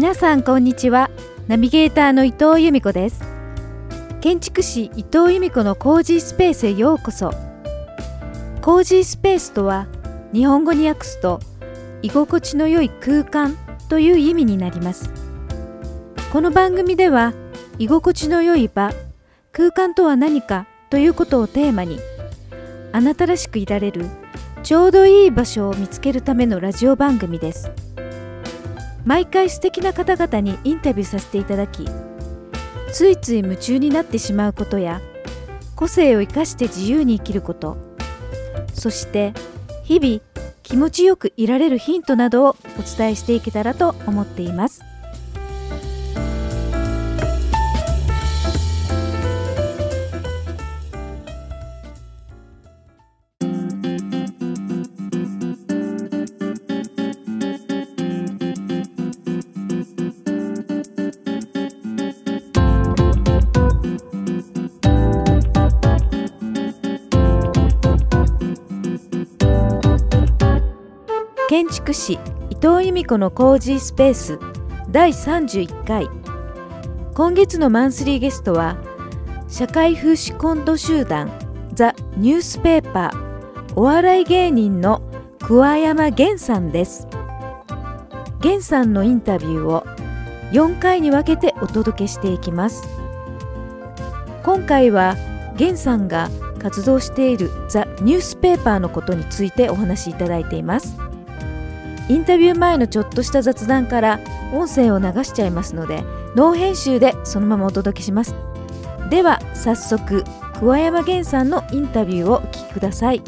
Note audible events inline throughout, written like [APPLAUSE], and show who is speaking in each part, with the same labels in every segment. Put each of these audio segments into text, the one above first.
Speaker 1: 皆さんこんにちは。ナビゲーターの伊藤由美子です。建築士伊藤由美子のコージースペースへようこそ。コージースペースとは日本語に訳すと居心地の良い空間という意味になります。この番組では居心地の良い場空間とは何かということをテーマにあなたらしくいられるちょうどいい場所を見つけるためのラジオ番組です。毎回素敵な方々にインタビューさせていただきついつい夢中になってしまうことや個性を生かして自由に生きることそして日々気持ちよくいられるヒントなどをお伝えしていけたらと思っています。建築士伊藤由美子のコージースペース第31回。今月のマンスリーゲストは社会風刺コント集団ザ・ニュースペーパーお笑い芸人の桑山源さんです。源さんのインタビューを4回に分けてお届けしていきます。今回は源さんが活動しているザ・ニュースペーパーのことについてお話しいただいています。インタビュー前のちょっとした雑談から音声を流しちゃいますのでノー編集でそのままお届けします。では早速桑山源さんのインタビューをお聞きください。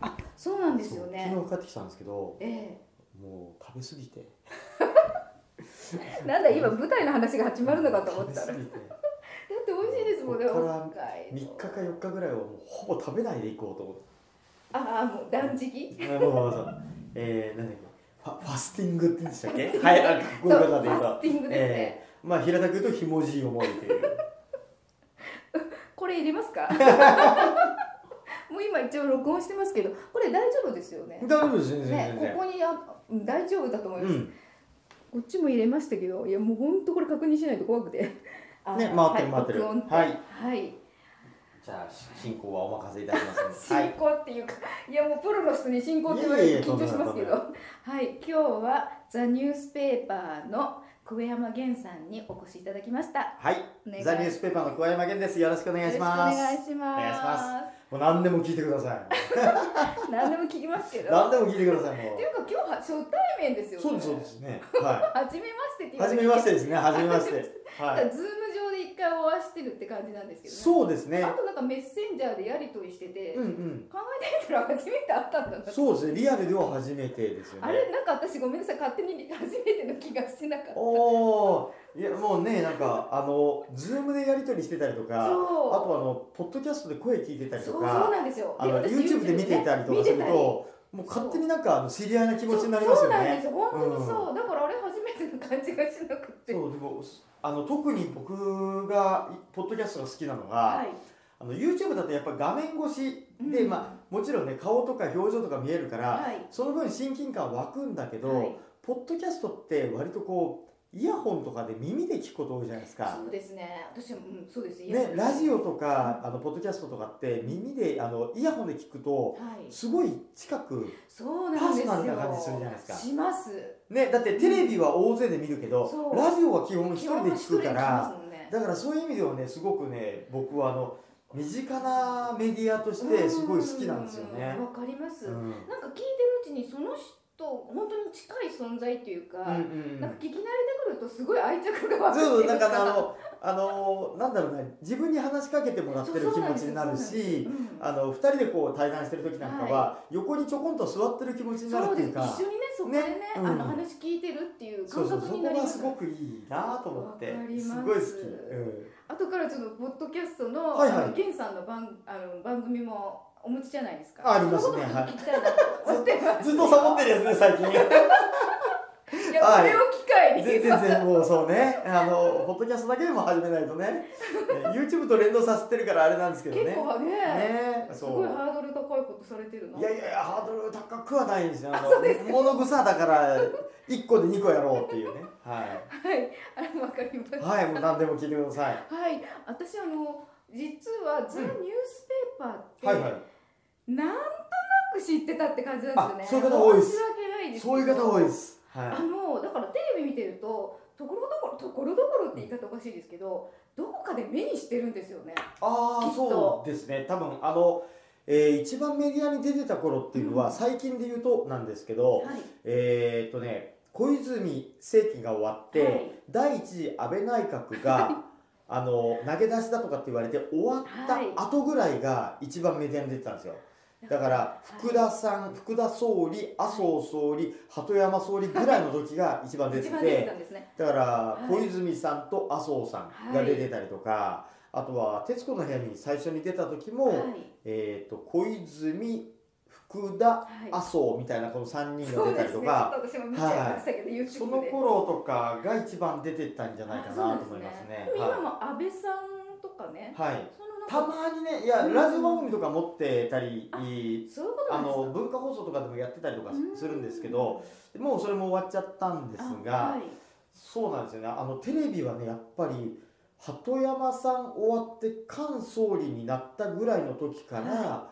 Speaker 2: あそうなんですよね。
Speaker 3: 昨日帰ってきたんですけど
Speaker 2: え
Speaker 3: もう食べ過ぎて。
Speaker 2: え [LAUGHS] なんだ今舞台の話が始まるのかと思ったら。[LAUGHS] だって美味しいですもんね
Speaker 3: ここから
Speaker 2: 北海
Speaker 3: 3
Speaker 2: 道
Speaker 3: 日か4日ぐらいはもうほぼ食べないでいこうと思って
Speaker 2: ああもう断食？
Speaker 3: あもうもうそうえー、なんだっけ？ファファスティングって言うんでしたっけ？はいあこよい方で言うと
Speaker 2: ファスティングですね。
Speaker 3: えー、まあ平たく言うとひもじい思いという。
Speaker 2: これ入れますか？[LAUGHS] もう今一応録音してますけどこれ大丈夫ですよね？
Speaker 3: 大丈夫です
Speaker 2: ねここにあうん大丈夫だと思います、
Speaker 3: うん。
Speaker 2: こっちも入れましたけどいやもう本当これ確認しないと怖くて。あ
Speaker 3: ね
Speaker 2: ー
Speaker 3: 回ってる回ってる。
Speaker 2: 録音と
Speaker 3: はい。
Speaker 2: はい
Speaker 3: じゃあし進行はお任せいたします [LAUGHS]
Speaker 2: 進行っていうか、い、やもうプロの人に進行って言われると緊張しますけど。
Speaker 3: い。
Speaker 2: はい今日はザ・ニュースペーパーの久保山源さんにお越しいただきました。
Speaker 3: はいザニュースペーパーの桑山源です。よろしくお願いします。
Speaker 2: お願いします。
Speaker 3: お願いしもう何でも聞いてください。[LAUGHS]
Speaker 2: 何でも聞きますけど。
Speaker 3: 何でも聞いてくださいも
Speaker 2: っていうか今日は初対面ですよね。
Speaker 3: うそうですそうですね。は [LAUGHS]
Speaker 2: 初めましてって
Speaker 3: い初めましてですね初めまして。はい。
Speaker 2: ズーム上で一回お会いしてるって感じなんですけどね。
Speaker 3: そうですね。
Speaker 2: あとなんかメッセンジャーでやり取りしてて、
Speaker 3: うんうん。
Speaker 2: 考えてみたら初めて会ったんだな
Speaker 3: そうですね。リアルでは初めてですよね。
Speaker 2: あれ？なんか私ごめんなさい。勝手に初めての気がしてなかった。
Speaker 3: おおいやもうねなんかあのズームでやり取りしてたりとかあとあのポッドキャストで声聞いてたり
Speaker 2: そうそう
Speaker 3: とか
Speaker 2: なんですよ。
Speaker 3: あの
Speaker 2: 私
Speaker 3: YouTube で見ていたりとかするともう勝手になんかあの知り合いな気持ちになりますよ
Speaker 2: そうそうなんで
Speaker 3: ね
Speaker 2: すよ。本当にそう、だからあれ初めての感じがしなくて。
Speaker 3: そうでもあの特に僕がポッドキャストが好きなのが、
Speaker 2: はい。
Speaker 3: あの YouTube だとやっぱ画面越しで、
Speaker 2: うん。
Speaker 3: まあ、もちろんね顔とか表情とか見えるから、
Speaker 2: はい。
Speaker 3: その分親近感湧くんだけど、
Speaker 2: はい。
Speaker 3: ポッドキャストって割とこうイヤホンとかで耳で聞くこと多いじゃないですか。
Speaker 2: そうですね。私は、うん、そうです。
Speaker 3: ね、ラジオとかあのポッドキャストとかって耳であのイヤホンで聞くと
Speaker 2: はい。
Speaker 3: すごい近く、
Speaker 2: そうなんですよ。
Speaker 3: パーソナルな感じするじゃないですか。
Speaker 2: します
Speaker 3: ね、だってテレビは大勢で見るけど、
Speaker 2: そう。
Speaker 3: ラジオは基本一人で聞くから
Speaker 2: ね。
Speaker 3: だからそういう意味ではねすごくね僕はあの身近なメディアとしてすごい好きなんですよね。
Speaker 2: うん。わかります、
Speaker 3: うん。
Speaker 2: なんか聞いてるうちにその人本当に近い存在っていうか、
Speaker 3: うんうん
Speaker 2: なんか聞き慣れてくるとすごい愛着が湧く
Speaker 3: そうなんかあのあのなんだろうね自分に話しかけてもらってる気持ちになるし
Speaker 2: うん
Speaker 3: あの二人でこう対談してる時なんかは、横にちょこんと座ってる気持ちになるっていうか。
Speaker 2: 一緒にねそこでね
Speaker 3: ねうん。
Speaker 2: あの話聞いてるっていう感覚になります。
Speaker 3: がすごくいいなと思って
Speaker 2: す。
Speaker 3: すごい好き、うん、
Speaker 2: 後からちょっとポッドキャストの,、
Speaker 3: はいはい。
Speaker 2: あのゲンさんの番あの番組もお持ちじゃないですか。
Speaker 3: あありますね。ずっとサボってるやつね最近。[LAUGHS]
Speaker 2: いや、
Speaker 3: はい。
Speaker 2: これを機会に
Speaker 3: 全然全然もうそうね。あのポッドキャストだけでも始めないとね。え YouTube と連動させてるからあれなんですけどね。
Speaker 2: 結構ね
Speaker 3: ね
Speaker 2: すごいハードル高いことされてるな。い
Speaker 3: やいやハードル高くはないんですよ。物草だから1個で2個やろうっていうね。は
Speaker 2: はい。あわかりました。
Speaker 3: いはいもう何でも聞いてください。
Speaker 2: はい。私あの実はザ・ニュースペーパーって、
Speaker 3: はいはい。
Speaker 2: なんとなく知ってたって感じなんですよね。
Speaker 3: あそういう方多いです。そういう方多いです
Speaker 2: あ
Speaker 3: は
Speaker 2: のだからテレビ見てるとところどころところどころって言い方おかしいですけどどこかで目にしてるんですよね。
Speaker 3: いああそうですね。多分あのえー一番メディアに出てた頃っていうのは、
Speaker 2: うん。
Speaker 3: 最近で言うとなんですけど、
Speaker 2: はい。
Speaker 3: えーっとね小泉政権が終わって、
Speaker 2: はい。
Speaker 3: 第一次安倍内閣が [LAUGHS] あの投げ出しだとかって言われて終わった
Speaker 2: はい。
Speaker 3: 後ぐらいが一番メディアに出てたんですよだから福田さん、福田総理麻生総理鳩山総理ぐらいの時が一番出て
Speaker 2: てね。
Speaker 3: だから
Speaker 2: はい。
Speaker 3: 小泉さんと麻生さんが出てたりとか、あとは『徹子の部屋』に最初に出た時も、
Speaker 2: はい。
Speaker 3: えー、と小泉福田
Speaker 2: はい。
Speaker 3: 麻生みたいなこの3人が出たりとか。
Speaker 2: ちょっと私も見ちゃい。
Speaker 3: その頃とかが一番出てったんじゃないかなと思いますね。
Speaker 2: 今
Speaker 3: は
Speaker 2: も安倍さんとかね、
Speaker 3: い。はい。
Speaker 2: その
Speaker 3: た
Speaker 2: か
Speaker 3: まにね、いや、
Speaker 2: うん。
Speaker 3: ラジオ番組とか持ってたり、
Speaker 2: あ
Speaker 3: の文化放送とかでもやってたりとか
Speaker 2: うん。
Speaker 3: するんですけど、もうそれも終わっちゃったんです
Speaker 2: あ
Speaker 3: が、
Speaker 2: はい。
Speaker 3: そうなんですよね。あのテレビはね、やっぱり鳩山さん終わって菅総理になったぐらいの時から、
Speaker 2: は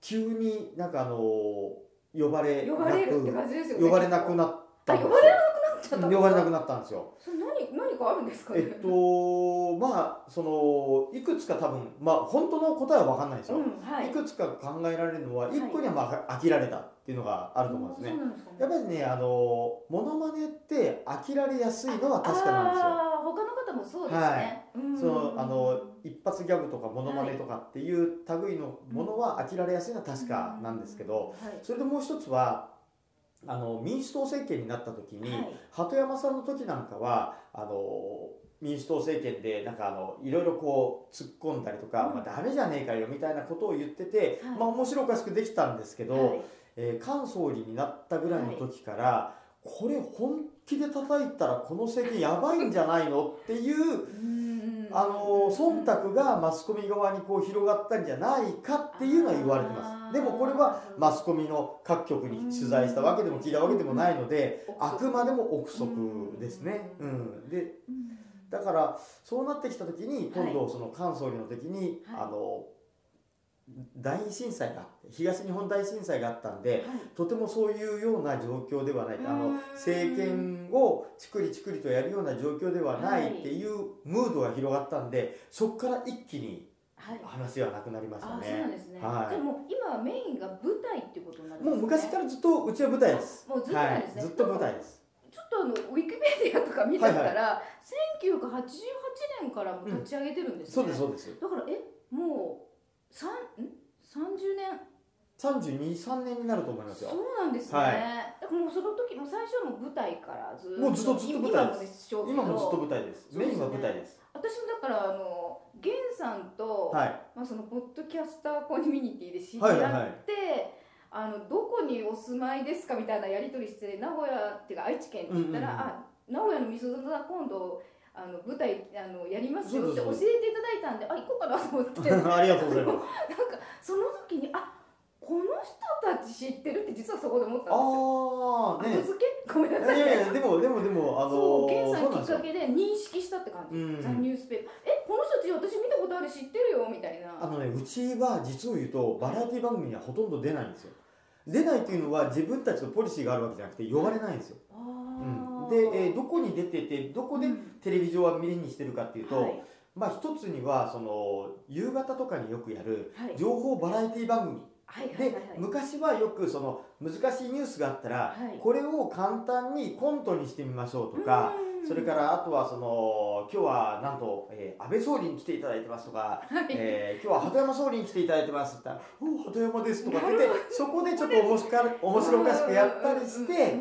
Speaker 3: 急になんかあの呼ばれなく呼ばれなくなったんですよ。
Speaker 2: あ呼ばれなくなっちゃった
Speaker 3: 呼ばれなくなったんですよ。
Speaker 2: それ何何かあるんですかね？
Speaker 3: えっとまあそのいくつか多分まあ本当の答えは分かんないですよ、
Speaker 2: うんはい。
Speaker 3: い、くつか考えられるのは
Speaker 2: はい。
Speaker 3: 一個にはまあ飽きられたっていうのがあると思うんですね、
Speaker 2: そうなんですかね。
Speaker 3: やっぱりねあのモノマネって飽きられやすいのは確かなんですよ。
Speaker 2: 他の方もそうですね、
Speaker 3: はい。
Speaker 2: うん。
Speaker 3: そのあの一発ギャグとかモノマネとかっていう類のものは飽きられやすいのは確かなんですけど、
Speaker 2: はい。
Speaker 3: それでもう一つはあの民主党政権になった時に、
Speaker 2: はい。
Speaker 3: 鳩山さんの時なんかはあの民主党政権でなんかあのいろいろこう突っ込んだりとか、
Speaker 2: うん。
Speaker 3: まあ、ダメじゃねえかよみたいなことを言ってて、
Speaker 2: はい。
Speaker 3: まあ面白おかしくできたんですけど、
Speaker 2: はい。
Speaker 3: えー菅総理になったぐらいの時から、これ本気で叩いたらこの政権やばいんじゃないのっていう [LAUGHS]
Speaker 2: うん。
Speaker 3: あの忖度がマスコミ側にこう広がったんじゃないかっていうのは言われてます。でもこれはマスコミの各局に取材したわけでも聞いたわけでもないので、あくまでも憶測ですね。うん、で
Speaker 2: うん。
Speaker 3: だからそうなってきた時に今度その菅総理の時に、
Speaker 2: はい。
Speaker 3: あの大震災が東日本大震災があったんで
Speaker 2: はい。
Speaker 3: とてもそういうような状況ではない。あの
Speaker 2: うん。
Speaker 3: 政権をちくりちくりとやるような状況ではないっていうムードが広がったんでそこから一気に
Speaker 2: はい
Speaker 3: 話はなくなりました
Speaker 2: あそうなん
Speaker 3: ね。
Speaker 2: ですね、
Speaker 3: はい。
Speaker 2: じゃあもう今はメインが舞台っていうことになるんですね。
Speaker 3: もう昔からずっとうちは舞台です。
Speaker 2: もうずっとですね。
Speaker 3: はい、ずっと舞台です。
Speaker 2: ちょっとあのウィキペディアとか見ちゃったら、1988年からも立ち上げてるんですね、
Speaker 3: そうですそうです。
Speaker 2: だからえもう三ん30年
Speaker 3: 三十二三年になると思いますよ。
Speaker 2: そうなんですね、
Speaker 3: はい。
Speaker 2: もうその時もう最初はもう舞台からずっと
Speaker 3: もうずっとずっと舞台です。
Speaker 2: 今も
Speaker 3: ずっと舞台です。メインは舞台です。
Speaker 2: 私もだからあの源さんと、
Speaker 3: はい。
Speaker 2: まあ、そのポッドキャスターコミュニティで知り合って、
Speaker 3: はいはいはい
Speaker 2: あのどこにお住まいですかみたいなやり取りして名古屋っていうか愛知県って言ったら、
Speaker 3: うんうんうん
Speaker 2: あ名古屋のみそざ今度あの舞台あのやりますよって教えていただいたんであ行こうかなと思って [LAUGHS]
Speaker 3: ありがとうございます。[LAUGHS]
Speaker 2: なんかその時にあこの人たち知ってるって実はそこで思ったんですよ。
Speaker 3: ああね。
Speaker 2: 後付け？[LAUGHS] ごめんなさい。
Speaker 3: いやいやでもでもでもあの
Speaker 2: そう、源さんきっかけで認識したって感じ。
Speaker 3: うん
Speaker 2: ザ・ニュースペーパー。え、この人たち私見たことある知ってるよみたいな。
Speaker 3: あのねうちは実を言うとバラエティ番組にはほとんど出ないんですよ。出ないっていうのは自分たちのポリシーがあるわけじゃなくて呼ばれないんですよ。うん、で、えーどこに出ててどこで
Speaker 2: うん
Speaker 3: テレビ上は目にしてるかっていうと、
Speaker 2: はい
Speaker 3: まあ一つにはその夕方とかによくやる
Speaker 2: はい
Speaker 3: 情報バラエティ番組
Speaker 2: はいはい
Speaker 3: で
Speaker 2: はいはい。
Speaker 3: 昔はよくその難しいニュースがあったら、
Speaker 2: はい。
Speaker 3: これを簡単にコントにしてみましょうとか、
Speaker 2: うん。
Speaker 3: それからあとはその今日はなんと、えー安倍総理に来ていただいてますとか、
Speaker 2: はい。
Speaker 3: えー今日は鳩山総理に来ていただいてますって言ったら「お鳩山です」とかって言ってそこでちょっと面白か面白おかしくやったりして。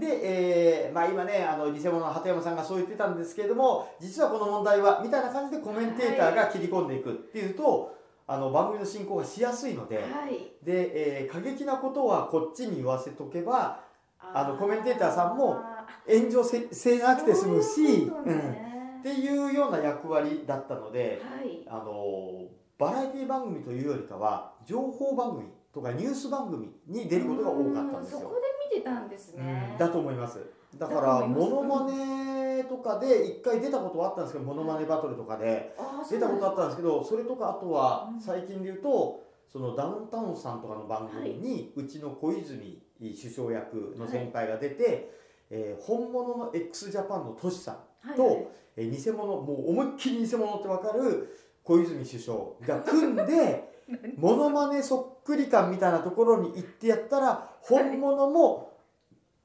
Speaker 3: で、えーまあ、今ねあの偽物の鳩山さんがそう言ってたんですけれども実はこの問題はみたいな感じでコメンテーターが切り込んでいくっていうと、あの番組の進行がしやすいので、
Speaker 2: はい。
Speaker 3: で、えー過激なことはこっちに言わせとけばあのコメンテーターさんも炎上せせなくて済むし
Speaker 2: そう
Speaker 3: ん、っ
Speaker 2: ね
Speaker 3: ていうような役割だったので
Speaker 2: はい。
Speaker 3: あのバラエティ番組というよりかは情報番組とかニュース番組に出ることが多かったんですよ。
Speaker 2: うそこ。で見てたんですね。
Speaker 3: うん。だと思いますだからモノマネとかで一回出たことはあったんですけどモノマネバトルとかで出たことあったんですけどそれとかあとは
Speaker 2: うん。
Speaker 3: 最近で言うとそのダウンタウンさんとかの番組にうちの小泉首相役の先輩が出て、えー本物の x ジャパンのトシさん
Speaker 2: はい
Speaker 3: と、えー偽物もう思いっきり偽物って分かる小泉首相が組んで [LAUGHS] モノマネそっくり感みたいなところに行ってやったら本物も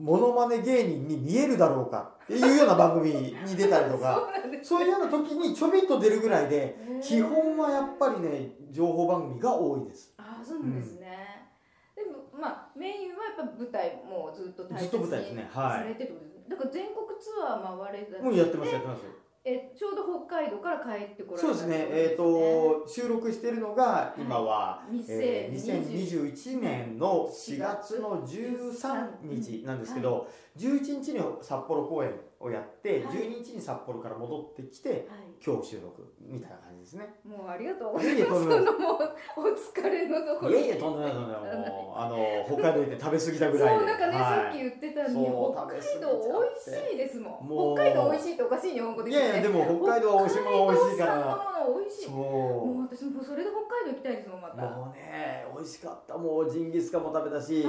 Speaker 3: モノマネ芸人に見えるだろうかっていうような番組に出たりとか。[LAUGHS]
Speaker 2: そうなんです
Speaker 3: そういうような時にちょびっと出るぐらいで基本はやっぱりね情報番組が多いです。
Speaker 2: ああそうなんですね、でもまあメインはやっぱ舞台もうずっと大切
Speaker 3: ずっと舞台です
Speaker 2: に
Speaker 3: ね。はい。
Speaker 2: されてるってことですだから全国ツアー回れたり
Speaker 3: もうやってますやってます。
Speaker 2: えちょうど北海道から帰ってこられた
Speaker 3: そうですね。えっ、と収録しているのが今は、えー
Speaker 2: 2020
Speaker 3: 2021年の4月の13日なんですけど、11日に札幌公演をやって、
Speaker 2: はい。
Speaker 3: 12日に札幌から戻ってきて
Speaker 2: はい
Speaker 3: 今日収録みたいな感じですね。
Speaker 2: もうありがとうございます。そのもうお疲れのところ。
Speaker 3: いやいやとんでもないとんでもないもうあの北海道行って食べ過ぎたぐらいで。
Speaker 2: そうなんかね、
Speaker 3: はい
Speaker 2: さっき言ってたに
Speaker 3: そう
Speaker 2: 北海道美味しいですもん。北海道美味しいっておかしい日本語ですよね。
Speaker 3: いやいやでも北海道は美味しいもの美味しいから。
Speaker 2: 美味しい。
Speaker 3: そ
Speaker 2: もう私もそれで北海道行きたいですもんま
Speaker 3: う。
Speaker 2: た。あ、
Speaker 3: もうね美味しかった。もうジンギスカンも食べたし。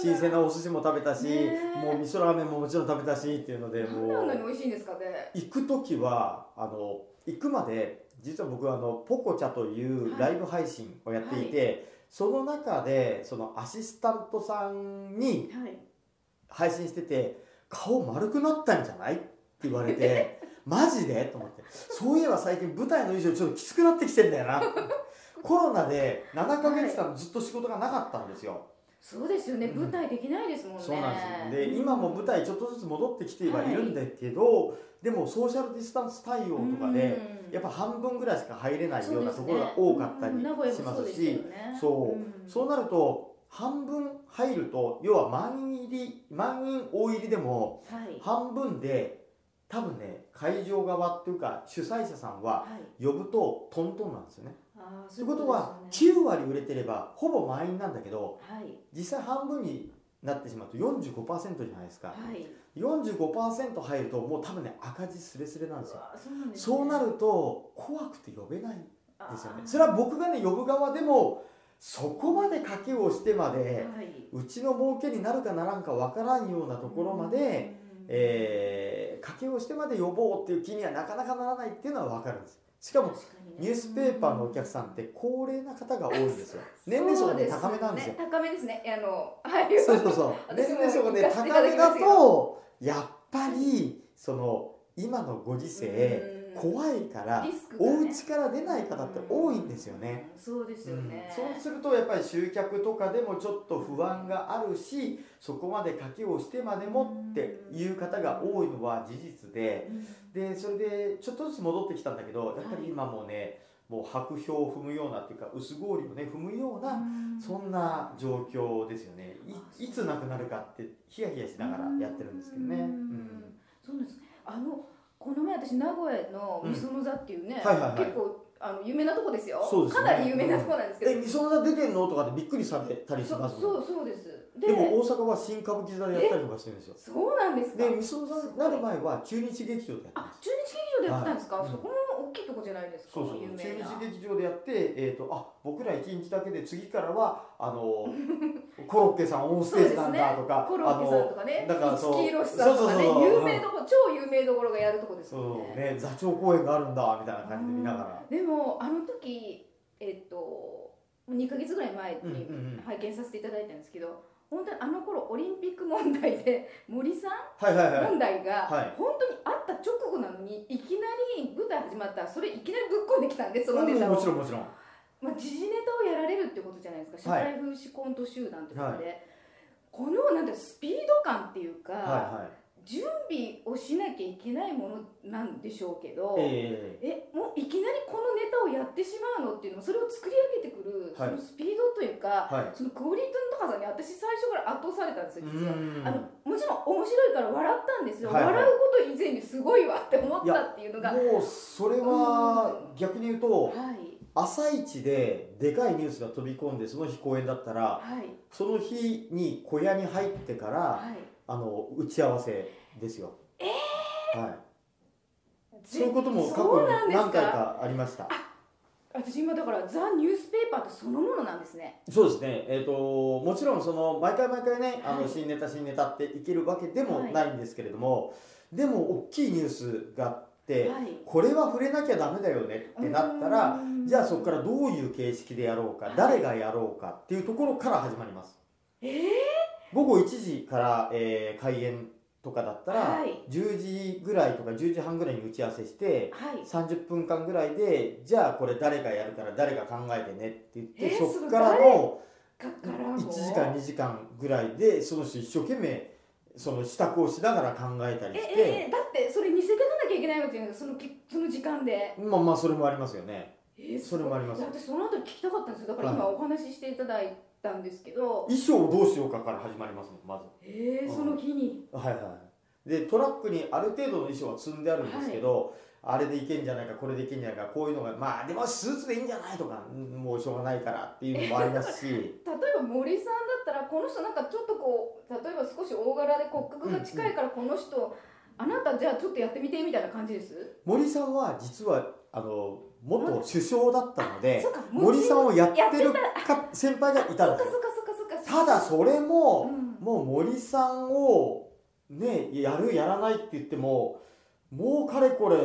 Speaker 3: 新鮮なお寿司も食べたし、もう味噌ラーメンももちろん食べたしっていうのでもう
Speaker 2: んなに美味しいんですかね。
Speaker 3: 行く時はあの行くまで実は僕はあのポコチャというライブ配信をやっていて、その中でそのアシスタントさんに
Speaker 2: はい。
Speaker 3: 配信してて顔丸くなったんじゃない？って言われて [LAUGHS] マジで？と思って。そういえば最近舞台の衣装ちょっときつくなってきてんだよな。コロナで7ヶ月間ずっと仕事がなかったんですよ、
Speaker 2: そうですよね。
Speaker 3: うん。
Speaker 2: 舞台できないですもんね。
Speaker 3: そうなんですよ。で今も舞台ちょっとずつ戻ってきてはいるんだけど、でもソーシャルディスタンス対応とかで、やっぱ半分ぐらいしか入れないようなところが多かったりしますしそうそうなると半分入ると要は満員入り満員大入りでも
Speaker 2: はい。
Speaker 3: 半分で多分ね会場側っていうか主催者さんは
Speaker 2: はい。
Speaker 3: 呼ぶとトントンなんですよね。
Speaker 2: ああ、
Speaker 3: ということは
Speaker 2: そういうこ
Speaker 3: 9割売れてればほぼ満員なんだけど
Speaker 2: とですよね
Speaker 3: 実際半分になってしまうと45%じゃないですか。
Speaker 2: はい。はい。
Speaker 3: 45%入るともう多分ね赤字すれすれなんですよ。
Speaker 2: そうね
Speaker 3: そうなると怖くて呼べないですよねそれは僕がね呼ぶ側でもそこまで賭けをしてまで
Speaker 2: はいう
Speaker 3: ちの儲けになるかならんかわからんようなところまで、
Speaker 2: うん
Speaker 3: えー賭けをしてまで呼ぼうっていう気にはなかなかならないっていうのはわかるんですしかもニュースペーパーのお客さんって高齢な方が多いんですよ。年齢層がね高めなんですよ。
Speaker 2: ね高めですね。あのはい。
Speaker 3: そうそうそう。[LAUGHS] 年齢層がね高めだとやっぱりその今のご時世
Speaker 2: うん
Speaker 3: 怖いから
Speaker 2: リスクが
Speaker 3: お
Speaker 2: ね
Speaker 3: 家から出ない方って多いんですよね。
Speaker 2: うんそうですよね、
Speaker 3: うん。そうするとやっぱり集客とかでもちょっと不安があるしそこまで賭けをしてまでもっていう方が多いのは事実で
Speaker 2: うん。
Speaker 3: でそれでちょっとずつ戻ってきたんだけどやっぱり今もねもう白氷を踏むようなっていうか薄氷をね踏むようなそんな状況ですよね。いいつなくなるかってヒヤヒヤしながらやってるんですけどね。
Speaker 2: う
Speaker 3: うんん。
Speaker 2: そうです。あのこの前私名古屋のみその座っていうね、
Speaker 3: はいはいはい。
Speaker 2: 結構あの有名なとこですよ。
Speaker 3: そうですね。
Speaker 2: かなり有名なとこなんですけど、
Speaker 3: え、みその座出てんの？とかでびっくりされたりし
Speaker 2: そ
Speaker 3: ます？
Speaker 2: そうそうです。で
Speaker 3: でも大阪は新歌舞伎座でやったりとかしてるんですよ。
Speaker 2: そうなんですか？
Speaker 3: で、みその座になる前は中日劇場でやって
Speaker 2: あ。中日劇場でやってたんですか、
Speaker 3: はい。
Speaker 2: そこも大きいとこじゃないですか
Speaker 3: そうそう。中
Speaker 2: な。
Speaker 3: 日劇場でやって、えー、とあ僕ら一日だけで次からはあの [LAUGHS] コロッケさんオンステージなんだとか、
Speaker 2: コロッケさんとかね。
Speaker 3: だからそう。
Speaker 2: 五木ひろしさんとかね
Speaker 3: そうそうそう
Speaker 2: 有名どころ超有名どころがやるとこです
Speaker 3: そ
Speaker 2: もん
Speaker 3: うね。座長公演があるんだみたいな感じで見ながら、
Speaker 2: でもあの時えっと2ヶ月ぐらい前に
Speaker 3: うんうんうん。
Speaker 2: 拝見させていただいたんですけど、本当にあの頃オリンピック問題で [LAUGHS] 森さん？
Speaker 3: はいはいはい。
Speaker 2: 問題が
Speaker 3: はい。
Speaker 2: 本当にあった直後なのにいきなり舞台始まった。らそれいきなりぶっこんできたんでそのネタを。
Speaker 3: もちろんもちろん。
Speaker 2: まあ、時事ネタをやられるってことじゃないですか。社
Speaker 3: はい。
Speaker 2: 会風刺コント集団ということで、このなんてスピード感っていうか、
Speaker 3: はいは
Speaker 2: 準備をしなきゃいけないものなんでしょうけど、
Speaker 3: いえ。
Speaker 2: えもういきなりこのネタをやってしまうのっていうのもそれを作り上げてくる、
Speaker 3: はい。
Speaker 2: そのスピードとというか、
Speaker 3: はい。
Speaker 2: そのクオリティの高さに私最初から圧倒されたんですよ実は。
Speaker 3: うん。
Speaker 2: あのもちろん面白いから笑ったんですよ、
Speaker 3: はいはい。
Speaker 2: 笑うこと以前にすごいわって思ったっていうのが。
Speaker 3: もうそれは逆に言うと
Speaker 2: はい。
Speaker 3: 朝一ででかいニュースが飛び込んでその日公演だったら
Speaker 2: はい。
Speaker 3: その日に小屋に入ってから
Speaker 2: はい
Speaker 3: あの打ち合わせですよ。はい。そういうことも過去に何回かありました。
Speaker 2: 私今だからザ・ニュースペーパーってそのものなんですね
Speaker 3: そうですね。えっ、ともちろんその毎回毎回ねあの
Speaker 2: はい
Speaker 3: 新ネタ新ネタっていけるわけでもないんですけれども、でも大きいニュースがあって、
Speaker 2: はい
Speaker 3: これは触れなきゃダメだよねってなったら。
Speaker 2: うん
Speaker 3: じゃあそこからどういう形式でやろうか、
Speaker 2: はい
Speaker 3: 誰がやろうかっていうところから始まります
Speaker 2: えー、
Speaker 3: 午後1時から、えー開演とかだったら、
Speaker 2: はい。
Speaker 3: 10時ぐらいとか10時半ぐらいに打ち合わせして
Speaker 2: はい。
Speaker 3: 30分間ぐらいでじゃあこれ誰がやるから誰が考えてねって言って、
Speaker 2: えー
Speaker 3: そこからの
Speaker 2: かからも
Speaker 3: 1時間2時間ぐらいでその人一生懸命その支度をしながら考えたりして、
Speaker 2: ええだってそれ似せてかなきゃいけないわけじゃないですかそのきその時間で。
Speaker 3: まあまあそれもありますよね。
Speaker 2: えー
Speaker 3: それもあります
Speaker 2: 私その後聞きたかったんですよ。だから今
Speaker 3: はい。
Speaker 2: お話ししていただいたんですけど、
Speaker 3: 衣装をどうしようかから始まりますもんまず。
Speaker 2: えー、その日に？
Speaker 3: はいはい。でトラックにある程度の衣装は積んであるんですけど、あれでいけんじゃないかこれでいけんじゃないかこういうのがまあでもスーツでいいんじゃないとかうんもうしょうがないからっていうのもありますし。[LAUGHS]
Speaker 2: 例えば森さんだったらこの人なんかちょっとこう例えば少し大柄で骨格が近いからこの人、あなたじゃあちょっとやってみてみたいな感じです？
Speaker 3: 森さんは実はあの元首相だったので森さんをやってるか先輩がいたんですただそれも、
Speaker 2: うん。
Speaker 3: もう森さんをねやるやらないって言ってももうかれこれ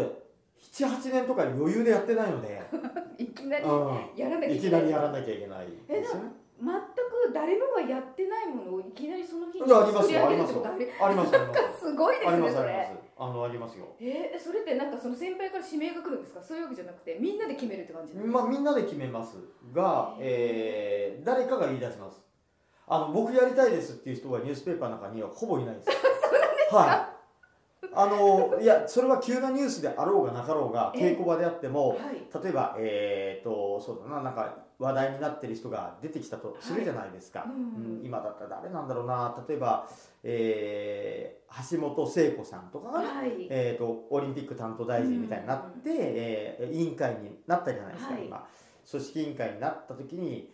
Speaker 3: 78年とか余裕でやってないので、[LAUGHS]
Speaker 2: いきなり
Speaker 3: う
Speaker 2: やらなきゃ
Speaker 3: ん、い
Speaker 2: いけな
Speaker 3: きないりやらなきゃいけないですよね。
Speaker 2: 全く誰もがやってないものをいきなりその日に
Speaker 3: いやあります
Speaker 2: 作り上げる
Speaker 3: よありますよ。
Speaker 2: ってことあ
Speaker 3: りますあります
Speaker 2: すごいですねそれ。
Speaker 3: あのありますよ。
Speaker 2: えー、それってなんかその先輩から指名が来るんですか？そういうわけじゃなくてみんなで決めるって感じなんですか？
Speaker 3: まあみんなで決めますが、えー、誰かが言い出します。あの僕やりたいですっていう人はニュースペーパーの中にはほぼいないです。[LAUGHS] はい。あのいやそれは急なニュースであろうがなかろうが
Speaker 2: え
Speaker 3: 稽古場であっても
Speaker 2: はい。
Speaker 3: 例えばえー、とそうだななんか話題になってる人が出てきたとするじゃないですか、
Speaker 2: はいうん
Speaker 3: うん。今だったら誰なんだろうな。例えば、えー橋本聖子さんとかがね
Speaker 2: はい。
Speaker 3: えー、とオリンピック担当大臣みたいになって、えー委員会になったじゃないですか、
Speaker 2: はい。
Speaker 3: 今。組織委員会になった時に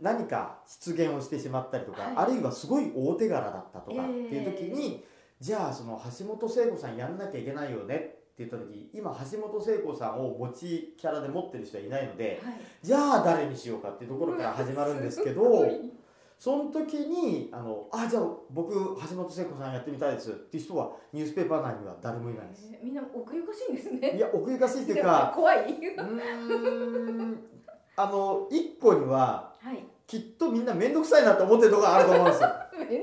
Speaker 3: 何か失言をしてしまったりとか、
Speaker 2: はい。
Speaker 3: あるいはすごい大手柄だったとかっ
Speaker 2: えー
Speaker 3: ていう時に、じゃあその橋本聖子さんやんなきゃいけないよねって言った時今橋本聖子さんを持ちキャラで持ってる人はいないので
Speaker 2: はい
Speaker 3: じゃあ誰にしようかっていうところから始まるんですけど。[LAUGHS]
Speaker 2: すごい
Speaker 3: その時にあのあじゃあ僕橋本聖子さんやってみたいですっていう人はニュースペーパー内には誰もいないです。
Speaker 2: えーみんな奥ゆかしいんですね
Speaker 3: いや奥ゆかしいっていうか [LAUGHS]
Speaker 2: 怖い、
Speaker 3: うあの一個には
Speaker 2: はい
Speaker 3: きっとみんな面倒くさいなと思ってるところがあると思うんですよ。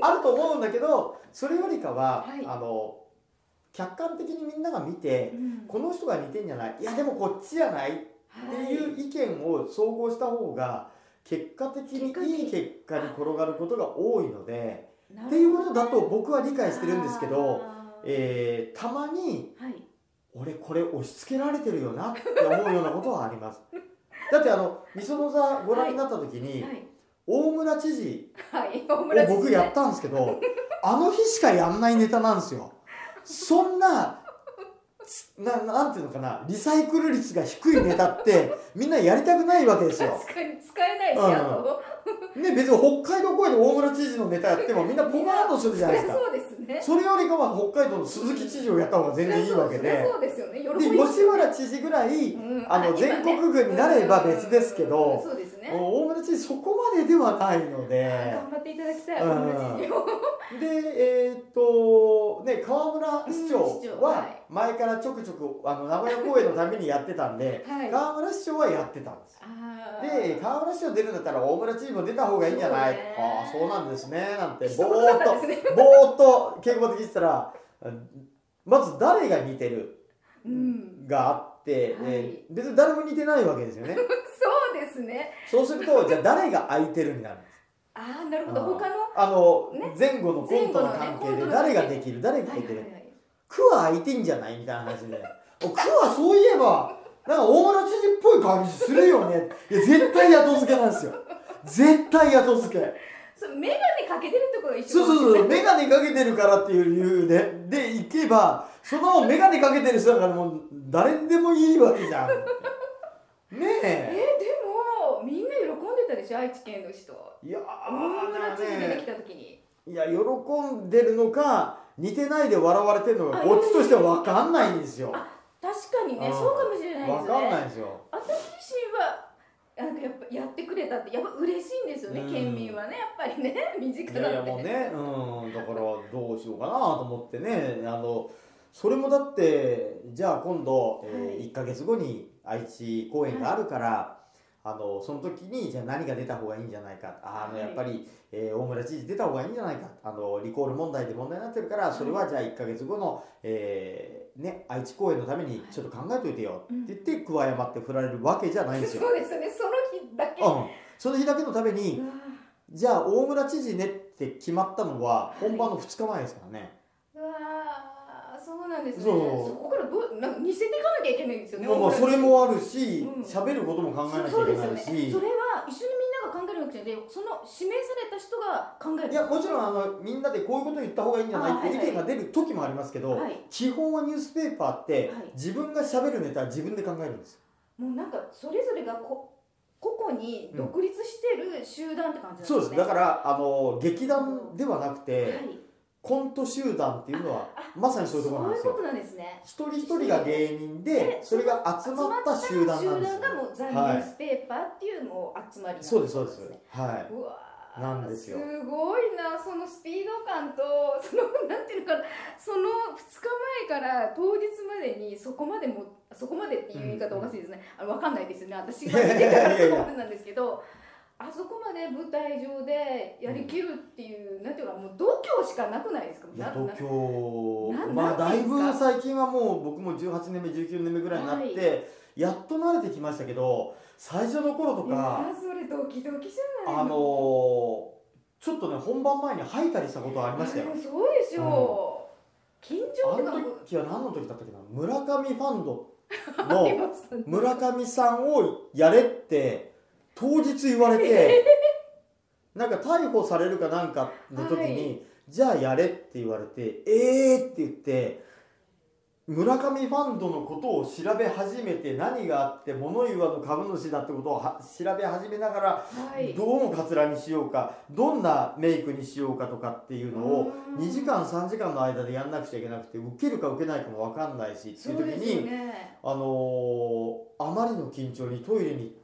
Speaker 3: [LAUGHS] あると思うんだけどそれよりかは、
Speaker 2: はい
Speaker 3: あの客観的にみんなが見て
Speaker 2: うん。
Speaker 3: この人が似てんじゃない？いやでもこっちじゃないっていう意見を総合した方が結果的にいい結果に転がることが多いので。
Speaker 2: っ
Speaker 3: っていうことだと僕は理解してるんですけど、
Speaker 2: は
Speaker 3: えーたまに
Speaker 2: い。
Speaker 3: 俺これ押し付けられてるよなって思うようなことはあります。[LAUGHS] だってあの「みその座」ご覧になった時に、
Speaker 2: はい。
Speaker 3: 大村知事
Speaker 2: はい。
Speaker 3: を僕やったんですけどあの日しかやんないネタなんですよそんなつななんていうのかなリサイクル率が低いネタってみんなやりたくないわけですよ。
Speaker 2: 確かに使えないし、
Speaker 3: うん。
Speaker 2: あと。
Speaker 3: ね別に北海道公演で大村知事のネタやってもみんなポカーンとするじゃないですか。
Speaker 2: そうですね。
Speaker 3: それよりかは北海道の鈴木知事をやった方が全然いいわけで。
Speaker 2: で
Speaker 3: 吉村知事ぐらい
Speaker 2: うん。
Speaker 3: あの全国区になれば別ですけど
Speaker 2: うん。そうですね。
Speaker 3: 大村知事そこまでではないので。
Speaker 2: 頑張っていただきたい、
Speaker 3: うん
Speaker 2: 大村知事を。
Speaker 3: でえーっ
Speaker 2: は
Speaker 3: はい。前からちょくちょくあの名古屋公演のためにやってたんで
Speaker 2: はい。
Speaker 3: 川村市長はやってたんです。で川村市長出るんだったら大村知事も出た方がいいんじゃない？ああそうなんですねなんて。
Speaker 2: 一
Speaker 3: ぼーっとぼーっと稽古場で聞いてたらまず誰が似てる
Speaker 2: うん。
Speaker 3: があって、
Speaker 2: はい。
Speaker 3: えー別に誰も似てないわけですよね。[LAUGHS]
Speaker 2: そうですね。
Speaker 3: そうするとじゃあ誰が空いてるになるんです？
Speaker 2: ああなるほど。他の
Speaker 3: あの、
Speaker 2: ね。
Speaker 3: 前後のコントの関係で誰ができる？誰が
Speaker 2: はい
Speaker 3: 空いてる、区は空いてんじゃない？みたいな話で。お区はそういえばなんか大村知事っぽい感じするよね。いや絶対後付けなんですよ。絶対後付け。
Speaker 2: そう眼鏡かけてるところが一緒
Speaker 3: そうそうそう。
Speaker 2: う
Speaker 3: 眼鏡かけてるからっていう理由で。で行けばその眼鏡かけてる人だからもう誰にでもいいわけじゃん。ね
Speaker 2: え。でもみんな喜んでたでしょ？愛知県の人。
Speaker 3: えいや
Speaker 2: 大村知事出てき
Speaker 3: ね
Speaker 2: た時に。
Speaker 3: いや喜んでるのか似てないで笑われてるのか
Speaker 2: あ
Speaker 3: こっちとしては分かんないんですよ。
Speaker 2: 確かにね
Speaker 3: うん。
Speaker 2: そうかもしれないですね。
Speaker 3: 分かんないんですよ。
Speaker 2: 私自身はなんかやっぱやってくれたってやっぱ嬉しいんですよね、
Speaker 3: うん。
Speaker 2: 県民はねやっぱりね [LAUGHS] 身近
Speaker 3: いやいやもうね、うん、だからどうしようかなと思ってねあのそれもだってじゃあ今度、えー
Speaker 2: はい。
Speaker 3: 1ヶ月後に愛知公演があるから、あのその時にじゃあ何が出た方がいいんじゃないか。あの
Speaker 2: はい。
Speaker 3: やっぱり、えー大村知事出た方がいいんじゃないか。あのリコール問題で問題になってるからそれはじゃあ1ヶ月後の、えーね、愛知公演のためにちょっと考えといてよって言って桑山って振られるわけじゃないんですよ。
Speaker 2: そうですね。その日だけ、
Speaker 3: うん、その日だけのためにじゃあ大村知事ねって決まったのは本番の2日前ですからね、
Speaker 2: うわそうなんですね。
Speaker 3: そう。
Speaker 2: そこからどうなんか似せていかなきゃいけないんですよね
Speaker 3: まあまあそれもあるし
Speaker 2: うん。
Speaker 3: 喋、ることも考えなき
Speaker 2: そう
Speaker 3: ゃいけない
Speaker 2: ですよね。
Speaker 3: し、
Speaker 2: それは一緒にみんなが考えるわけじゃなくてその指名された人が考える。
Speaker 3: いやもちろんあのみんなでこういうこと言った方がいいんじゃないって意見が出る時もありますけど、
Speaker 2: はい。
Speaker 3: 基本はニュースペーパーって、
Speaker 2: はい。
Speaker 3: 自分が喋るネタは自分で考えるんですよ。
Speaker 2: もうなんかそれぞれがこ個々に独立してる集団って感じなんですね、
Speaker 3: そうです。だからあの劇団ではなくて、
Speaker 2: はい
Speaker 3: コント集団っていうのはまさにそういうところなんですよ。
Speaker 2: そういうことなんですね。
Speaker 3: 一人一人が芸人でそれが集まった集団なんですよ。
Speaker 2: 集団がもうザ・ニュ
Speaker 3: はい
Speaker 2: ースペーパーっていうもう集まりなん
Speaker 3: そうですそうです
Speaker 2: ね
Speaker 3: は
Speaker 2: うわー
Speaker 3: なんですよ。
Speaker 2: すごいな。そのスピード感とそのなんていうのかな。その2日前から当日までにそこまでもそこまでっていう言い方おかしいですね、あの分かんないですよね。私が見てたからそこまでなんですけどあそこまで舞台上でやりきるっていう、なんていうかもう度胸しかなくないですか？
Speaker 3: いいや
Speaker 2: な
Speaker 3: 東京
Speaker 2: な
Speaker 3: まあだいぶ最近はもう僕も18年目19年目ぐらいになって、やっと慣れてきましたけど最初の頃と
Speaker 2: いや
Speaker 3: か
Speaker 2: ーそれドキドキじゃない？
Speaker 3: あのーちょっとね本番前に吐いたりしたことありましたよ。
Speaker 2: そうでしょう、緊張
Speaker 3: あの時は何の時だったっけな？村上ファンドの [LAUGHS] 村上さんをやれって当日言われて [LAUGHS] なんか逮捕されるかなんかの時に、
Speaker 2: は
Speaker 3: じゃあやれって言われてえーって言って村上ファンドのことを調べ始めて何があって物言わぬ株主だってことをは調べ始めながら
Speaker 2: はい。
Speaker 3: どうもカツラにしようかどんなメイクにしようかとかっていうのを
Speaker 2: うん
Speaker 3: 2時間3時間の間でやんなくちゃいけなくて受けるか受けないかも分かんないしっていう時に、
Speaker 2: ね。
Speaker 3: あのーあまりの緊張にトイレに行っ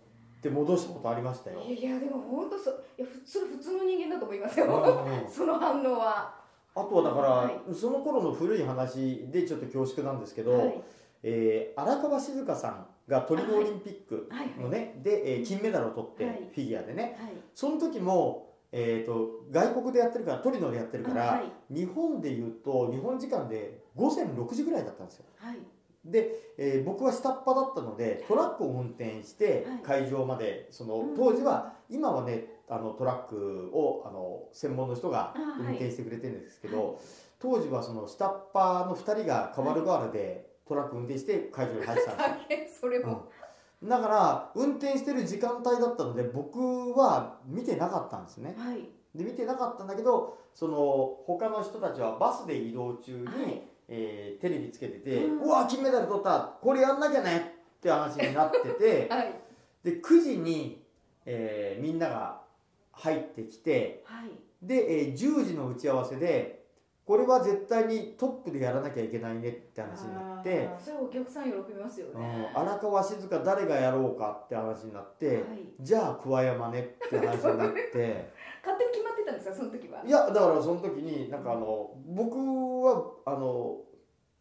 Speaker 3: て戻したことありましたよ。
Speaker 2: いやでも本当そいや普通普通の人間だと思いますよ、
Speaker 3: うんうん。[LAUGHS]
Speaker 2: その反応は。
Speaker 3: あとはだから、
Speaker 2: は
Speaker 3: その頃の古い話でちょっと恐縮なんですけど、
Speaker 2: はい。
Speaker 3: えー荒川静香さんがトリノオリンピック
Speaker 2: はい。
Speaker 3: のね、で、えー金メダルを取って、
Speaker 2: はい。
Speaker 3: フィギュアでね。
Speaker 2: はい。
Speaker 3: その時も、えー、と外国でやってるからトリノでやってるから、
Speaker 2: はい。
Speaker 3: 日本でいうと日本時間で午前6時ぐらいだったんですよ。
Speaker 2: はい
Speaker 3: で、えー僕は下っ端だったのでトラックを運転して
Speaker 2: はい。
Speaker 3: 会場までその
Speaker 2: うん
Speaker 3: 当時は今はねあのトラックをあの専門の人が運転してくれてるんですけど、
Speaker 2: はい。
Speaker 3: 当時はその下っ端の2人が代わる代わるでトラック運転して会場に入ってたんです [LAUGHS]
Speaker 2: それも、
Speaker 3: だから運転してる時間帯だったので僕は見てなかったんですね。
Speaker 2: はい。
Speaker 3: で見てなかったんだけどその他の人たちはバスで移動中に、
Speaker 2: はい
Speaker 3: えーテレビつけてて「
Speaker 2: うん。
Speaker 3: うわ金メダル取ったこれやんなきゃね」って話になってて [LAUGHS]
Speaker 2: はい。
Speaker 3: で9時に、えーみんなが入ってきて
Speaker 2: はい。
Speaker 3: で、えー10時の打ち合わせでこれは絶対にトップでやらなきゃいけないねって話になって。
Speaker 2: それお客さん喜びますよ
Speaker 3: うん
Speaker 2: ね、
Speaker 3: 荒川静香誰がやろうかって話になって、
Speaker 2: はい。
Speaker 3: じゃあ桑山ねって話になって。[LAUGHS]
Speaker 2: 勝手に決またんですかその時は？い
Speaker 3: やだからその時になんかあの僕はあの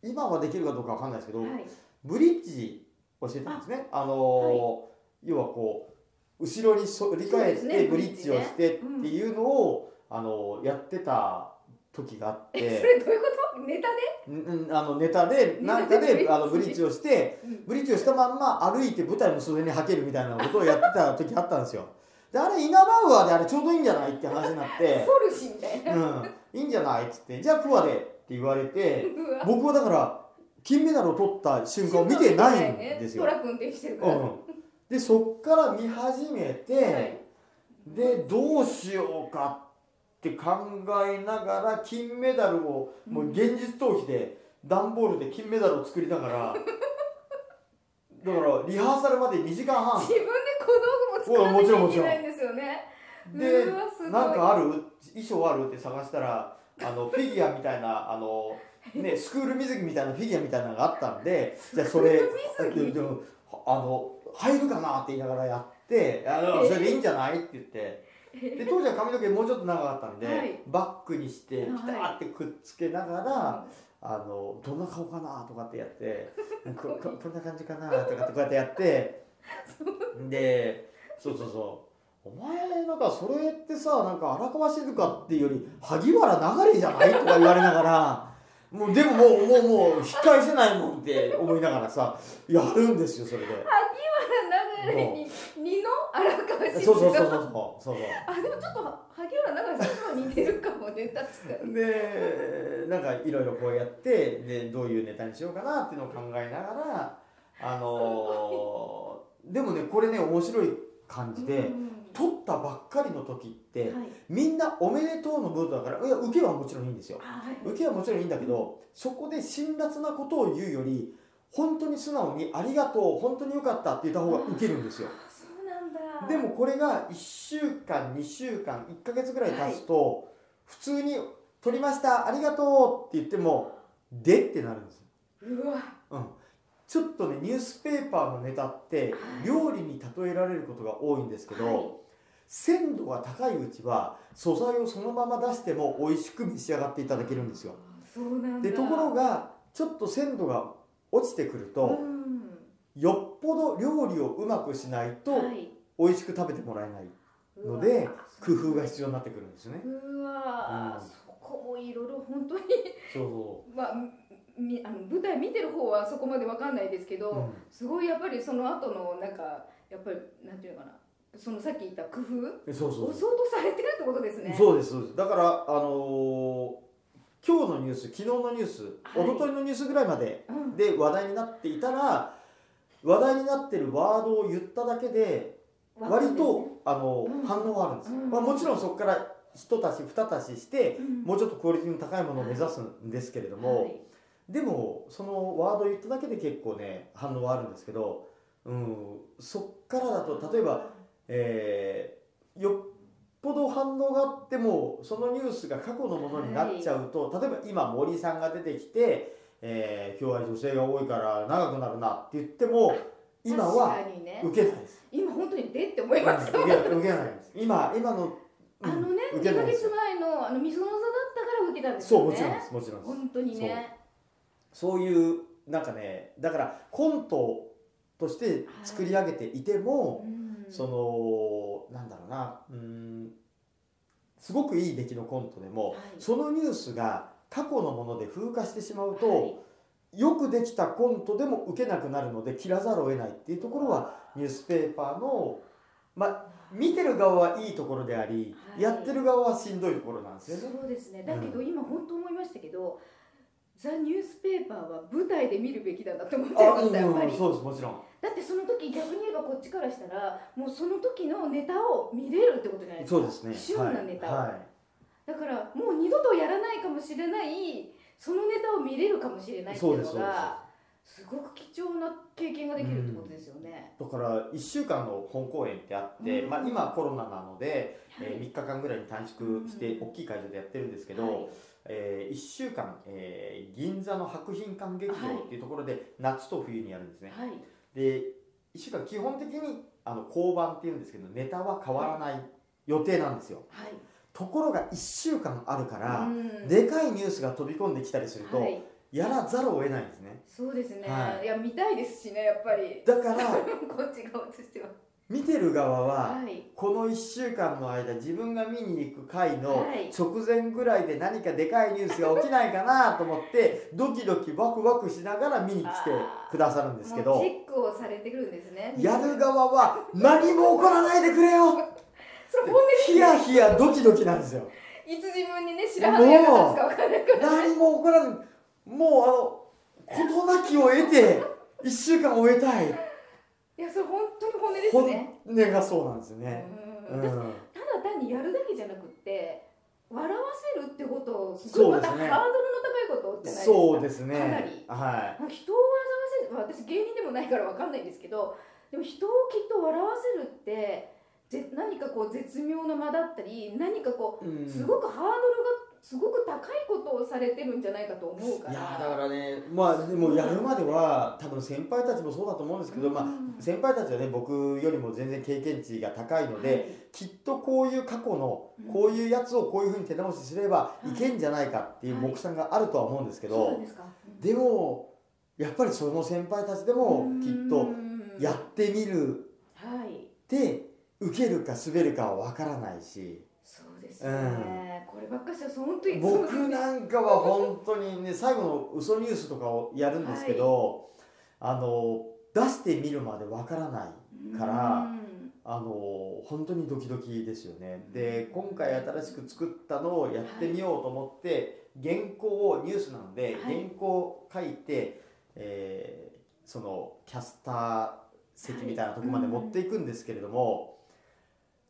Speaker 3: 今はできるかどうかわかんないですけど、
Speaker 2: はい。
Speaker 3: ブリッジ教えたんですね。あの、要はこう後ろに反り返ってブリッジをしてって
Speaker 2: ブリッジね。
Speaker 3: いうのを、あのやってた時があっ
Speaker 2: え [LAUGHS] そ
Speaker 3: て
Speaker 2: れどういうこと？ネタで、
Speaker 3: んんあのネタでなんか
Speaker 2: で
Speaker 3: であのブリッジをして
Speaker 2: うん。
Speaker 3: ブリッジをしたまんま歩いて舞台の袖にはけるみたいなことをやってた時あったんですよ。であれイナバウアーであれちょうどいいんじゃないって話になって。[LAUGHS]
Speaker 2: ソルシみたいな、
Speaker 3: うん、いいんじゃないっつってじゃあクワでって言われて僕はだから金メダルを取った瞬間を見てないんですよ。
Speaker 2: ト。ラック運転してるから、
Speaker 3: うん、でそっから見始めて、
Speaker 2: はい。
Speaker 3: でどうしようかって考えながら金メダルをもう現実逃避で段ボールで金メダルを作りながら [LAUGHS] だからリハーサルまで2時間半。
Speaker 2: 自分でも使わなきゃいけないんで
Speaker 3: なんかある？衣装ある？って探したらあのフィギュアみたいなあの、ね、スクール水着みたいなフィギュアみたいなのがあったんでじゃあそれでもあの入るかなって言いながらやってあのそれでいいんじゃない？って言って。で当時は髪の毛もうちょっと長かったんで、
Speaker 2: はい。
Speaker 3: バッグにして
Speaker 2: はい。
Speaker 3: ピターってくっつけながら、あのどんな顔かな？とかってやってこ [LAUGHS] ここんな感じかな？とかってこうやってやって。でそうそうそう。お前なんかそれってさなんか荒川静香っていうより萩原流れじゃない？とか言われながら [LAUGHS] もうでももうもうもう引き返せないもんって思いながらさやるんですよそれで。
Speaker 2: 流れに二の荒川静香？
Speaker 3: そうそうそうそうそうそう。
Speaker 2: あでもちょっと萩原流れさんと似てるかもね確かに。
Speaker 3: でなんかいろいろこうやってでどういうネタにしようかなっていうのを考えながらあのーでもねこれね面白い感じで、
Speaker 2: うん。
Speaker 3: 撮ったばっかりの時って、
Speaker 2: はい。
Speaker 3: みんなおめでとうのムードだからいや受けはもちろんいいんですよ。受けはもちろんいいんだけどそこで辛辣なことを言うより本当に素直に「ありがとう本当によかった」って言った方が受けるんですよ。でもこれが1週間2週間1ヶ月ぐらい経つと、普通に「撮りましたありがとう」って言っても「で」ってなるんですよ、
Speaker 2: うわ。
Speaker 3: うん、ちょっとねニュースペーパーのネタって
Speaker 2: はい。
Speaker 3: 料理に例えられることが多いんですけど、
Speaker 2: はい。
Speaker 3: 鮮度が高いうちは素材をそのまま出しても美味しく召し上がっていただけるんですよ。でところがちょっと鮮度が落ちてくると、
Speaker 2: うん。
Speaker 3: よっぽど料理をうまくしないと
Speaker 2: はい。
Speaker 3: 美味しく食べてもらえないので工夫が必要になってくるんですね。
Speaker 2: うわ、
Speaker 3: うん。
Speaker 2: そこもいろいろ本当に
Speaker 3: そう。[LAUGHS]
Speaker 2: まあみあの舞台見てる方はそこまでわかんないですけど、
Speaker 3: そう、うん。
Speaker 2: すごいやっぱりその後のなんかやっぱりなんていうのかな。そのさっき言った工夫
Speaker 3: えそうそう
Speaker 2: を相当されてるってことですね。
Speaker 3: そうですそうです。だからあのー今日のニュース昨日のニュース、
Speaker 2: はい。
Speaker 3: 一昨日のニュースぐらいまで
Speaker 2: うん。
Speaker 3: で話題になっていたら話題になってるワードを言っただけで割と、あの、
Speaker 2: うん。
Speaker 3: 反応があるんです、
Speaker 2: うん。
Speaker 3: まあ、もちろんそこから一足し二足しして
Speaker 2: うん。
Speaker 3: もうちょっとクオリティの高いものを目指すんですけれども、
Speaker 2: はい
Speaker 3: でもそのワードを言っただけで結構ね反応はあるんですけど、うん、そっからだと例えば、えーよっぽど反応があってもそのニュースが過去のものになっちゃうと、例えば今森さんが出てきて、えー今日は女性が多いから長くなるなって言っても今は受けないです。
Speaker 2: 今本当にでって思い
Speaker 3: うん
Speaker 2: ました、
Speaker 3: 受け受けないです。今今の、うん
Speaker 2: あのね2
Speaker 3: 受けないです。
Speaker 2: ヶ月前のあの水の座だったから受けたんです
Speaker 3: そう
Speaker 2: よね
Speaker 3: もちろんですもちろんです。
Speaker 2: 本当にね
Speaker 3: そういうなんかねだからコントとして作り上げていても、
Speaker 2: うん。
Speaker 3: そのなんだろうなうんすごくいい出来のコントでも、
Speaker 2: はい。
Speaker 3: そのニュースが過去のもので風化してしまうと、
Speaker 2: はい。
Speaker 3: よくできたコントでも受けなくなるので切らざるを得ないっていうところはニュースペーパーのまあ見てる側はいいところであり、
Speaker 2: はい。
Speaker 3: やってる側はしんどいところなんですよね。
Speaker 2: そうですね。だけど今本当思いましたけど、ザ・ニュースペーパーは舞台で見るべきだなって思っちゃいましたやっぱり、
Speaker 3: そうですもちろん。
Speaker 2: だってその時逆に言えばこっちからしたらもうその時のネタを見れるってことじゃないですか。
Speaker 3: そうですね。
Speaker 2: 旬なネタを、
Speaker 3: はい
Speaker 2: だからもう二度とやらないかもしれないそのネタを見れるかもしれないっていうのがすごく貴重な経験ができるってことですよね、
Speaker 3: だから1週間の本公演ってあって、
Speaker 2: うん。
Speaker 3: まあ、今コロナなので、えー
Speaker 2: はい
Speaker 3: 3日間ぐらいに短縮して
Speaker 2: うん。
Speaker 3: 大きい会場でやってるんですけど、
Speaker 2: はい
Speaker 3: え1週間、えー銀座の博品館劇場っていうところで夏と冬にやるんですね。
Speaker 2: はい。
Speaker 3: で1週間基本的にあの交番っていうんですけどネタは変わらない予定なんですよ。
Speaker 2: はい。
Speaker 3: ところが1週間あるから、
Speaker 2: うん。
Speaker 3: でかいニュースが飛び込んできたりすると、
Speaker 2: はい。
Speaker 3: やらざるを得ないんですね。
Speaker 2: そうですね、
Speaker 3: はい。
Speaker 2: い、や見たいですしねやっぱり。
Speaker 3: だから [LAUGHS]
Speaker 2: こっち側としては
Speaker 3: 見てる側は、
Speaker 2: はい。
Speaker 3: この1週間の間自分が見に行く回の
Speaker 2: はい。
Speaker 3: 直前ぐらいで何かでかいニュースが起きないかなと思ってドキドキワクワクしながら見に来てくださるんですけど
Speaker 2: チェックをされてくるんですね
Speaker 3: やる側は何も起こらないでくれよ！[LAUGHS] ヒヤヒヤドキドキなんですよ。
Speaker 2: いつ自分にね白羽の矢が立つか分からないから
Speaker 3: 何も起こらないもうあの事なきを得て1週間終えたい
Speaker 2: いやそれ本当に本音です
Speaker 3: 本
Speaker 2: ね
Speaker 3: 音がそうなんですね。
Speaker 2: う
Speaker 3: うん。ん
Speaker 2: 多だ単にやるだけじゃなくって笑わせるってことをすごいまた
Speaker 3: そうですね。
Speaker 2: ハードルの高いことじゃないですか？
Speaker 3: そうですね。
Speaker 2: かなり。
Speaker 3: は
Speaker 2: なんか人を笑わせる、まあ、私芸人でもないからわかんないんですけどでも人をきっと笑わせるってぜ何かこう絶妙な間だったり何かこ
Speaker 3: い、うん。
Speaker 2: うすごくハードルがすごく高いことをされてるんじゃないかと思うから。
Speaker 3: いやだからねまあでもやるまでは多分先輩たちもそうだと思うんですけど、まあ
Speaker 2: うん
Speaker 3: 先輩たちはね僕よりも全然経験値が高いので、きっとこういう過去の
Speaker 2: うん。
Speaker 3: こういうやつをこういうふうに手直しすれば
Speaker 2: はい。
Speaker 3: いけんじゃないかっていう目算があるとは思うんですけど
Speaker 2: ですか。
Speaker 3: でもやっぱりその先輩たちでもきっと
Speaker 2: と
Speaker 3: やってみる。
Speaker 2: はい。
Speaker 3: で受けるか滑るかは分からないし。
Speaker 2: そうですよね、こればっかしは本当に
Speaker 3: 僕なんかは本当にね最後の嘘ニュースとかをやるんですけど、あの出してみるまで分からないから
Speaker 2: うん。
Speaker 3: あの本当にドキドキですよね。で今回新しく作ったのをやってみようと思って、原稿をニュースなので、
Speaker 2: はい。
Speaker 3: 原稿を書いて、えーそのキャスター席みたいなところまで持っていくんですけれども、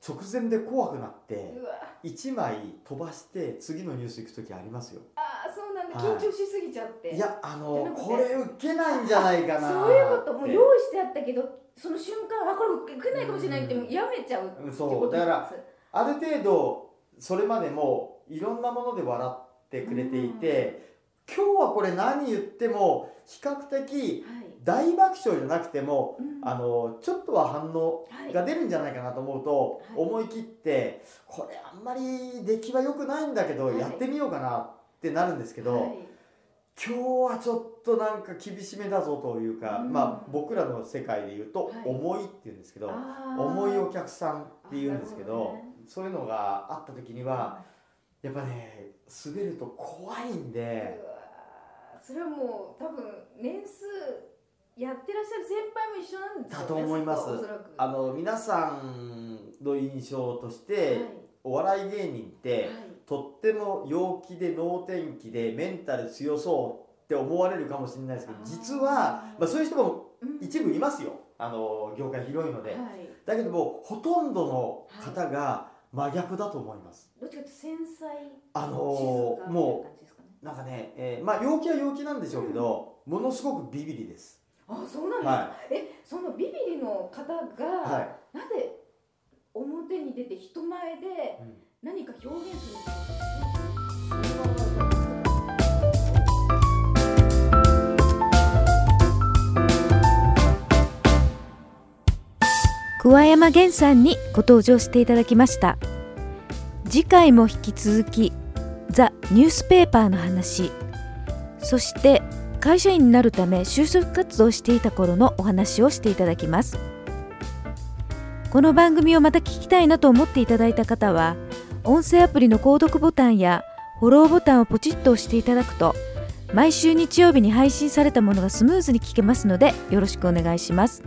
Speaker 3: 直前で怖くなって
Speaker 2: うわ。
Speaker 3: 1枚飛ばして次のニュース行く時ありますよ。
Speaker 2: あーそうなんだ。
Speaker 3: はい。
Speaker 2: 緊張しすぎちゃって、
Speaker 3: いやあの
Speaker 2: じゃなくて。
Speaker 3: これ受けないんじゃないかな
Speaker 2: そういうこともう用意してあったけどその瞬間あこれ受けないかもしれないってもうやめちゃうって
Speaker 3: うん
Speaker 2: こと
Speaker 3: そう。だからある程度それまでもいろんなもので笑ってくれていて、今日はこれ何言っても比較的
Speaker 2: はい
Speaker 3: 大爆笑じゃなくても、
Speaker 2: うん。
Speaker 3: あのちょっとは反応
Speaker 2: はい
Speaker 3: が出るんじゃないかなと思うと、
Speaker 2: はい。
Speaker 3: 思い切ってこれあんまり出来は良くないんだけど、
Speaker 2: はい。
Speaker 3: やってみようかなってなるんですけど、
Speaker 2: はい。
Speaker 3: 今日はちょっとなんか厳しめだぞというか、
Speaker 2: うん。
Speaker 3: まあ僕らの世界で言うと
Speaker 2: はい「
Speaker 3: 重い」っていうんですけど、重いお客さんって言うんですけど
Speaker 2: ね。
Speaker 3: そういうのがあった時にはやっぱね滑ると怖いんで
Speaker 2: それはもう多分年数やってらっしゃる先輩も一緒なんですよね
Speaker 3: だと思います。
Speaker 2: おそらく。
Speaker 3: あの皆さんの印象として、お笑い芸人って、
Speaker 2: はい。はい
Speaker 3: とっても陽気で能天気でメンタル強そうって思われるかもしれないですけど実は、まあ、そういう人も
Speaker 2: うん。
Speaker 3: 一部いますよ。あの業界広いので、
Speaker 2: はい。
Speaker 3: だけどもほとんどの方が真逆だと思います。
Speaker 2: どっちかというと繊細
Speaker 3: あのもうなんかね、えーまあ陽気は陽気なんでしょうけど、ものすごくビビリです。
Speaker 2: あそうなんですか、
Speaker 3: は
Speaker 2: えそのビビリの方が、
Speaker 3: い。はい。
Speaker 2: なぜ表に出て人前で
Speaker 3: うん。
Speaker 2: 何か表現するんですか
Speaker 1: 桑山源さんにご登場していただきました。次回も引き続きザ・ニュースペーパーの話。そして会社員になるため就職活動をしていた頃のお話をしていただきます。この番組をまた聞きたいなと思っていただいた方は音声アプリの購読ボタンやフォローボタンをポチッと押していただくと毎週日曜日に配信されたものがスムーズに聞けますのでよろしくお願いします。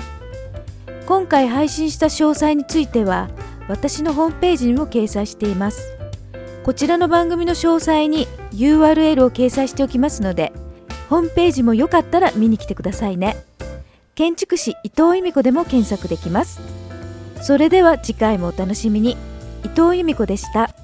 Speaker 1: 今回配信した詳細については私のホームページにも掲載しています。こちらの番組の詳細に URL を掲載しておきますのでホームページもよかったら見に来てくださいね。建築士伊藤由美子でも検索できます。それでは次回もお楽しみに。伊藤由美子でした。